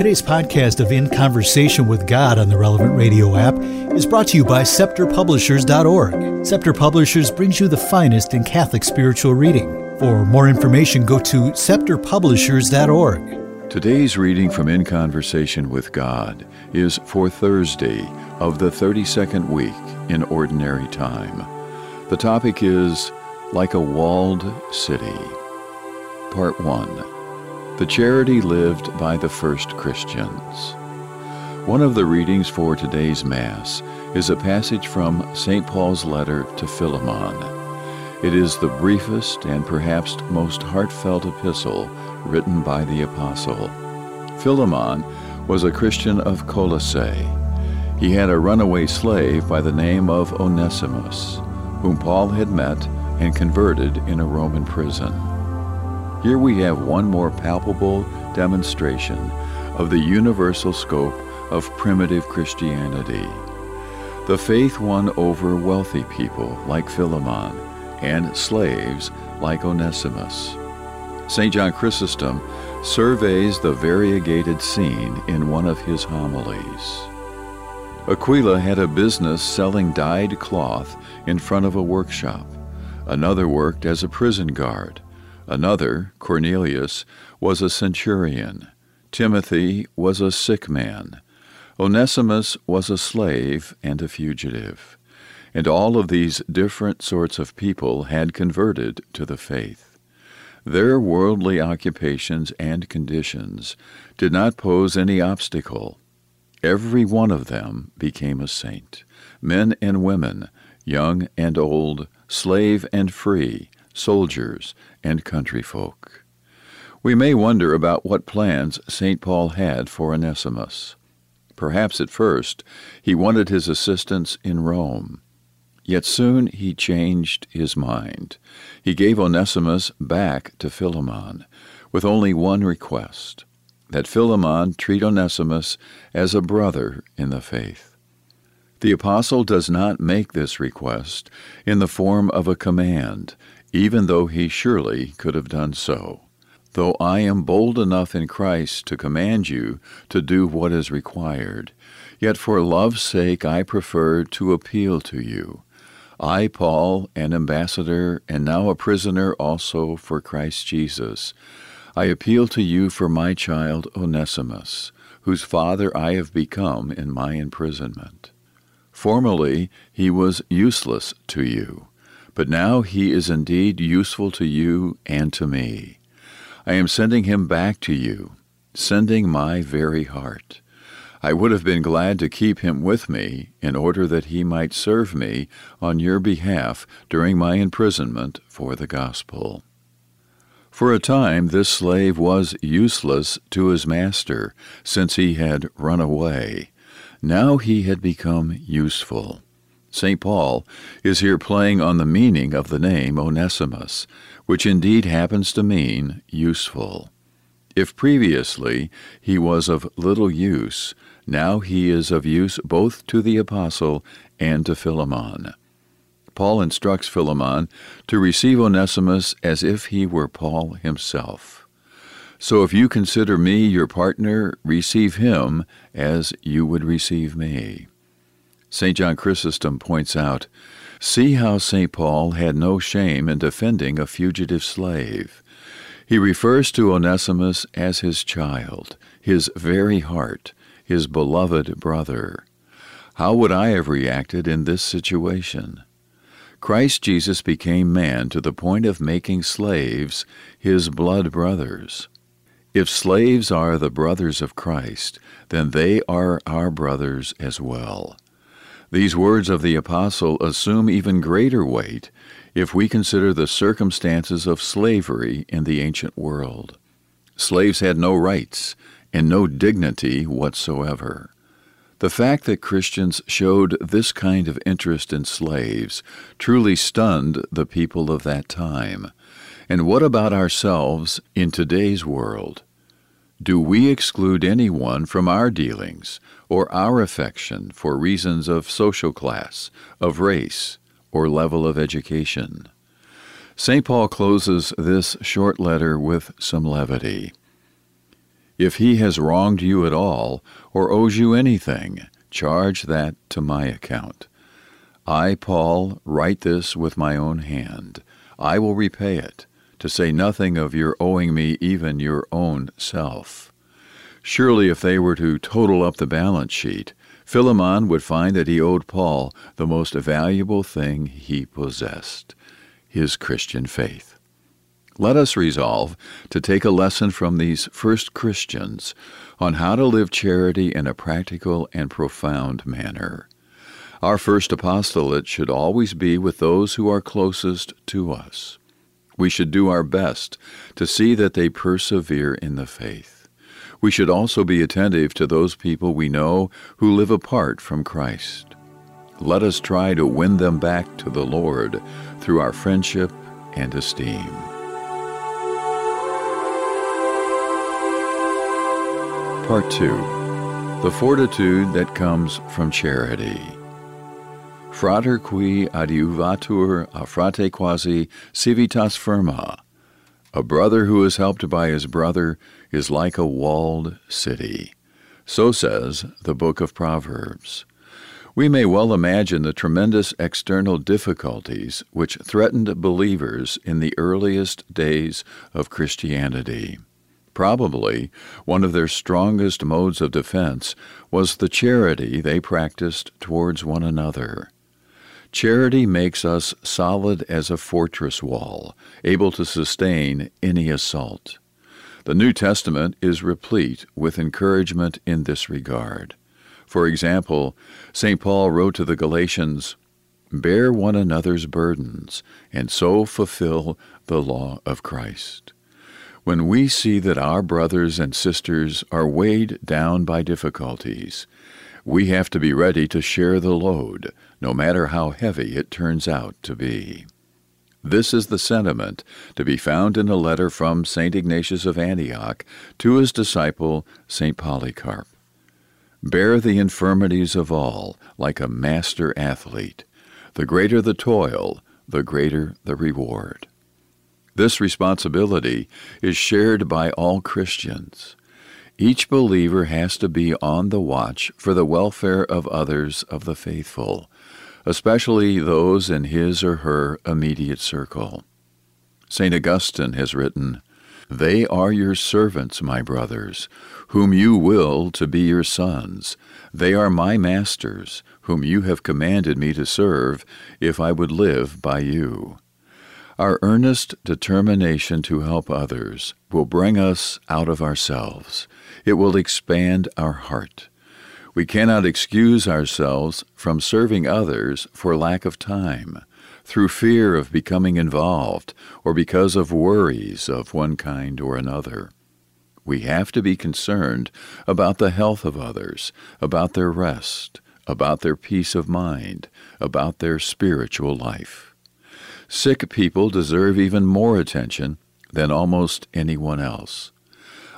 Today's podcast of In Conversation with God on the Relevant Radio app is brought to you by ScepterPublishers.org. Scepter Publishers brings you the finest in Catholic spiritual reading. For more information, go to ScepterPublishers.org. Today's reading from In Conversation with God is for Thursday of the 32nd week in Ordinary Time. The topic is Like a Walled City. Part 1 The Charity Lived by the First Christians. One of the readings for today's Mass is a passage from St. Paul's letter to Philemon. It is the briefest and perhaps most heartfelt epistle written by the Apostle. Philemon was a Christian of Colossae. He had a runaway slave by the name of Onesimus, whom Paul had met and converted in a Roman prison. Here we have one more palpable demonstration of the universal scope of primitive Christianity. The faith won over wealthy people like Philemon and slaves like Onesimus. St. John Chrysostom surveys the variegated scene in one of his homilies. Aquila had a business selling dyed cloth in front of a workshop. Another worked as a prison guard. Another, Cornelius, was a centurion. Timothy was a sick man. Onesimus was a slave and a fugitive. And all of these different sorts of people had converted to the faith. Their worldly occupations and conditions did not pose any obstacle. Every one of them became a saint, men and women, young and old, slave and free, soldiers, and country folk. We may wonder about what plans St. Paul had for Onesimus. Perhaps at first he wanted his assistance in Rome. Yet soon he changed his mind. He gave Onesimus back to Philemon with only one request that Philemon treat Onesimus as a brother in the faith. The apostle does not make this request in the form of a command, even though he surely could have done so. Though I am bold enough in Christ to command you to do what is required, yet for love's sake I prefer to appeal to you. I, Paul, an ambassador and now a prisoner also for Christ Jesus, I appeal to you for my child Onesimus, whose father I have become in my imprisonment. Formerly he was useless to you but now he is indeed useful to you and to me. I am sending him back to you, sending my very heart. I would have been glad to keep him with me in order that he might serve me on your behalf during my imprisonment for the gospel. For a time, this slave was useless to his master, since he had run away. Now he had become useful. St. Paul is here playing on the meaning of the name Onesimus, which indeed happens to mean useful. If previously he was of little use, now he is of use both to the apostle and to Philemon. Paul instructs Philemon to receive Onesimus as if he were Paul himself. So if you consider me your partner, receive him as you would receive me. St. John Chrysostom points out See how St. Paul had no shame in defending a fugitive slave. He refers to Onesimus as his child, his very heart, his beloved brother. How would I have reacted in this situation? Christ Jesus became man to the point of making slaves his blood brothers. If slaves are the brothers of Christ, then they are our brothers as well. These words of the apostle assume even greater weight if we consider the circumstances of slavery in the ancient world. Slaves had no rights and no dignity whatsoever. The fact that Christians showed this kind of interest in slaves truly stunned the people of that time. And what about ourselves in today's world? Do we exclude anyone from our dealings or our affection for reasons of social class, of race, or level of education? St. Paul closes this short letter with some levity. If he has wronged you at all, or owes you anything, charge that to my account. I, Paul, write this with my own hand. I will repay it, to say nothing of your owing me even your own self. Surely, if they were to total up the balance sheet, Philemon would find that he owed Paul the most valuable thing he possessed his Christian faith. Let us resolve to take a lesson from these first Christians on how to live charity in a practical and profound manner. Our first apostolate should always be with those who are closest to us. We should do our best to see that they persevere in the faith. We should also be attentive to those people we know who live apart from Christ. Let us try to win them back to the Lord through our friendship and esteem. Part 2 The Fortitude That Comes from Charity. Frater qui adiuvatur a frate quasi civitas firma. A brother who is helped by his brother is like a walled city. So says the book of Proverbs. We may well imagine the tremendous external difficulties which threatened believers in the earliest days of Christianity. Probably one of their strongest modes of defense was the charity they practiced towards one another. Charity makes us solid as a fortress wall, able to sustain any assault. The New Testament is replete with encouragement in this regard. For example, St. Paul wrote to the Galatians, Bear one another's burdens, and so fulfill the law of Christ. When we see that our brothers and sisters are weighed down by difficulties, we have to be ready to share the load, no matter how heavy it turns out to be. This is the sentiment to be found in a letter from St. Ignatius of Antioch to his disciple St. Polycarp. Bear the infirmities of all like a master athlete. The greater the toil, the greater the reward. This responsibility is shared by all Christians. Each believer has to be on the watch for the welfare of others of the faithful, especially those in his or her immediate circle. St. Augustine has written, They are your servants, my brothers, whom you will to be your sons. They are my masters, whom you have commanded me to serve, if I would live by you. Our earnest determination to help others will bring us out of ourselves. It will expand our heart. We cannot excuse ourselves from serving others for lack of time, through fear of becoming involved, or because of worries of one kind or another. We have to be concerned about the health of others, about their rest, about their peace of mind, about their spiritual life. Sick people deserve even more attention than almost anyone else.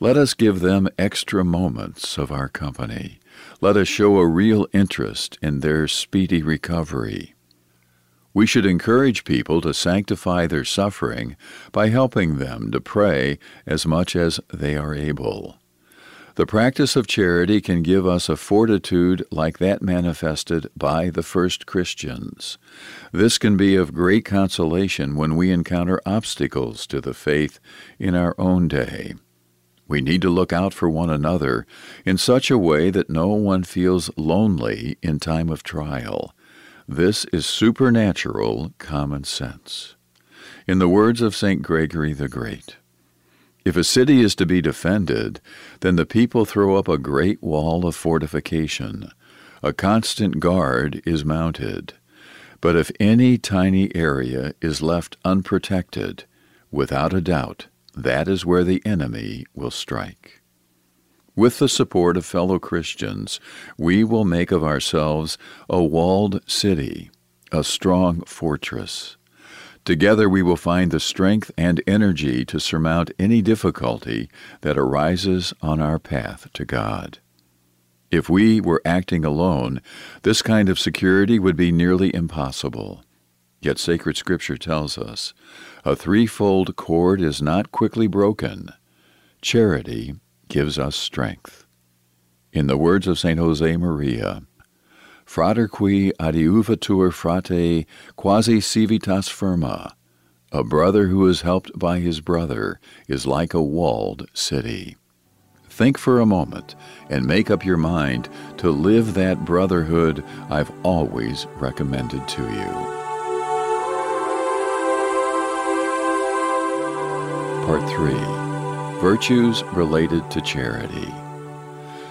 Let us give them extra moments of our company. Let us show a real interest in their speedy recovery. We should encourage people to sanctify their suffering by helping them to pray as much as they are able. The practice of charity can give us a fortitude like that manifested by the first Christians. This can be of great consolation when we encounter obstacles to the faith in our own day. We need to look out for one another in such a way that no one feels lonely in time of trial. This is supernatural common sense. In the words of St. Gregory the Great, if a city is to be defended, then the people throw up a great wall of fortification. A constant guard is mounted. But if any tiny area is left unprotected, without a doubt, that is where the enemy will strike. With the support of fellow Christians, we will make of ourselves a walled city, a strong fortress. Together we will find the strength and energy to surmount any difficulty that arises on our path to God. If we were acting alone, this kind of security would be nearly impossible. Yet sacred scripture tells us a threefold cord is not quickly broken charity, gives us strength. In the words of St. Jose Maria, Frater qui adiuvatur frate quasi civitas firma, a brother who is helped by his brother is like a walled city. Think for a moment and make up your mind to live that brotherhood I've always recommended to you. Part 3 Virtues related to charity.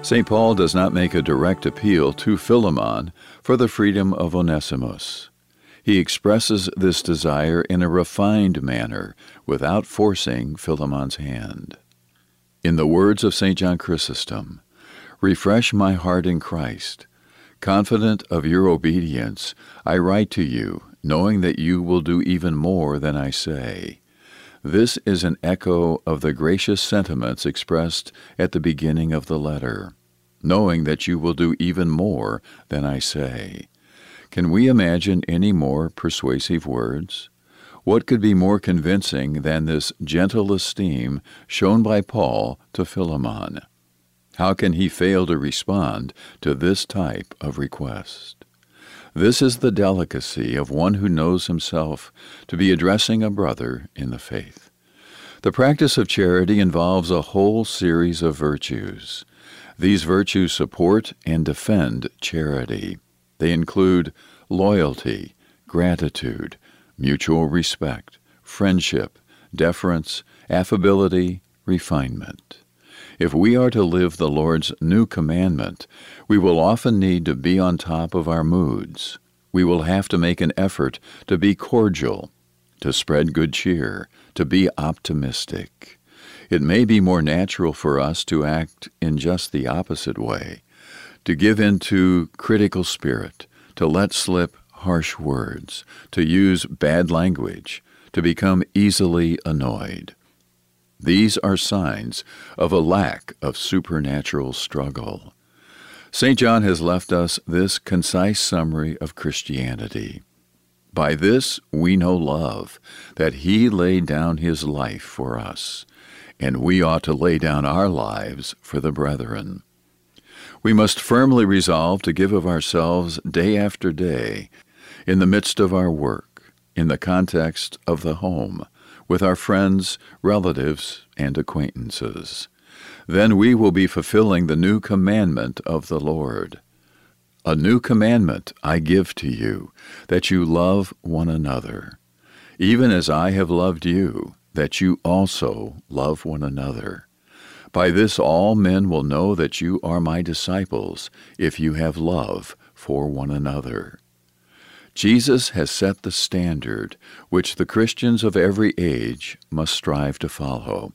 St. Paul does not make a direct appeal to Philemon for the freedom of Onesimus. He expresses this desire in a refined manner without forcing Philemon's hand. In the words of St. John Chrysostom, Refresh my heart in Christ. Confident of your obedience, I write to you, knowing that you will do even more than I say. This is an echo of the gracious sentiments expressed at the beginning of the letter, knowing that you will do even more than I say. Can we imagine any more persuasive words? What could be more convincing than this gentle esteem shown by Paul to Philemon? How can he fail to respond to this type of request? This is the delicacy of one who knows himself to be addressing a brother in the faith. The practice of charity involves a whole series of virtues. These virtues support and defend charity. They include loyalty, gratitude, mutual respect, friendship, deference, affability, refinement. If we are to live the Lord's new commandment, we will often need to be on top of our moods. We will have to make an effort to be cordial, to spread good cheer, to be optimistic. It may be more natural for us to act in just the opposite way, to give in to critical spirit, to let slip harsh words, to use bad language, to become easily annoyed. These are signs of a lack of supernatural struggle. St. John has left us this concise summary of Christianity. By this we know love, that he laid down his life for us, and we ought to lay down our lives for the brethren. We must firmly resolve to give of ourselves day after day in the midst of our work, in the context of the home, with our friends, relatives, and acquaintances. Then we will be fulfilling the new commandment of the Lord. A new commandment I give to you, that you love one another, even as I have loved you, that you also love one another. By this all men will know that you are my disciples, if you have love for one another. Jesus has set the standard which the Christians of every age must strive to follow.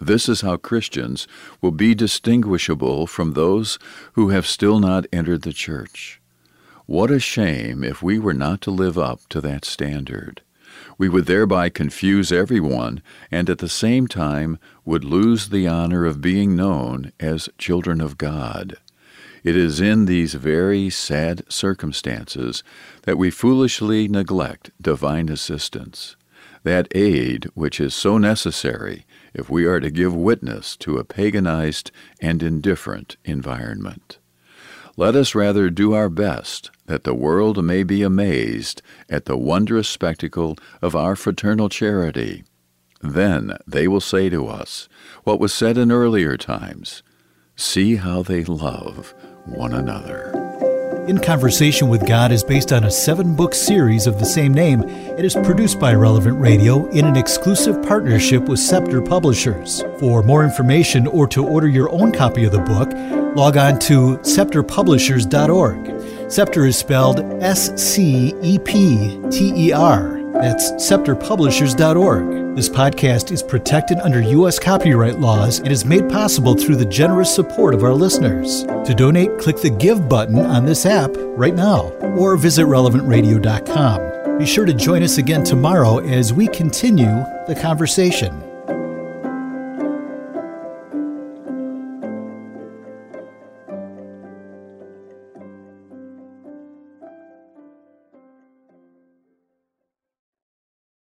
This is how Christians will be distinguishable from those who have still not entered the church. What a shame if we were not to live up to that standard. We would thereby confuse everyone and at the same time would lose the honor of being known as children of God. It is in these very sad circumstances that we foolishly neglect divine assistance, that aid which is so necessary if we are to give witness to a paganized and indifferent environment. Let us rather do our best that the world may be amazed at the wondrous spectacle of our fraternal charity. Then they will say to us what was said in earlier times See how they love one another. In Conversation with God is based on a seven book series of the same name. It is produced by Relevant Radio in an exclusive partnership with Scepter Publishers. For more information or to order your own copy of the book, log on to scepterpublishers.org. Scepter is spelled S C E P T E R. That's scepterpublishers.org. This podcast is protected under U.S. copyright laws and is made possible through the generous support of our listeners. To donate, click the Give button on this app right now or visit relevantradio.com. Be sure to join us again tomorrow as we continue the conversation.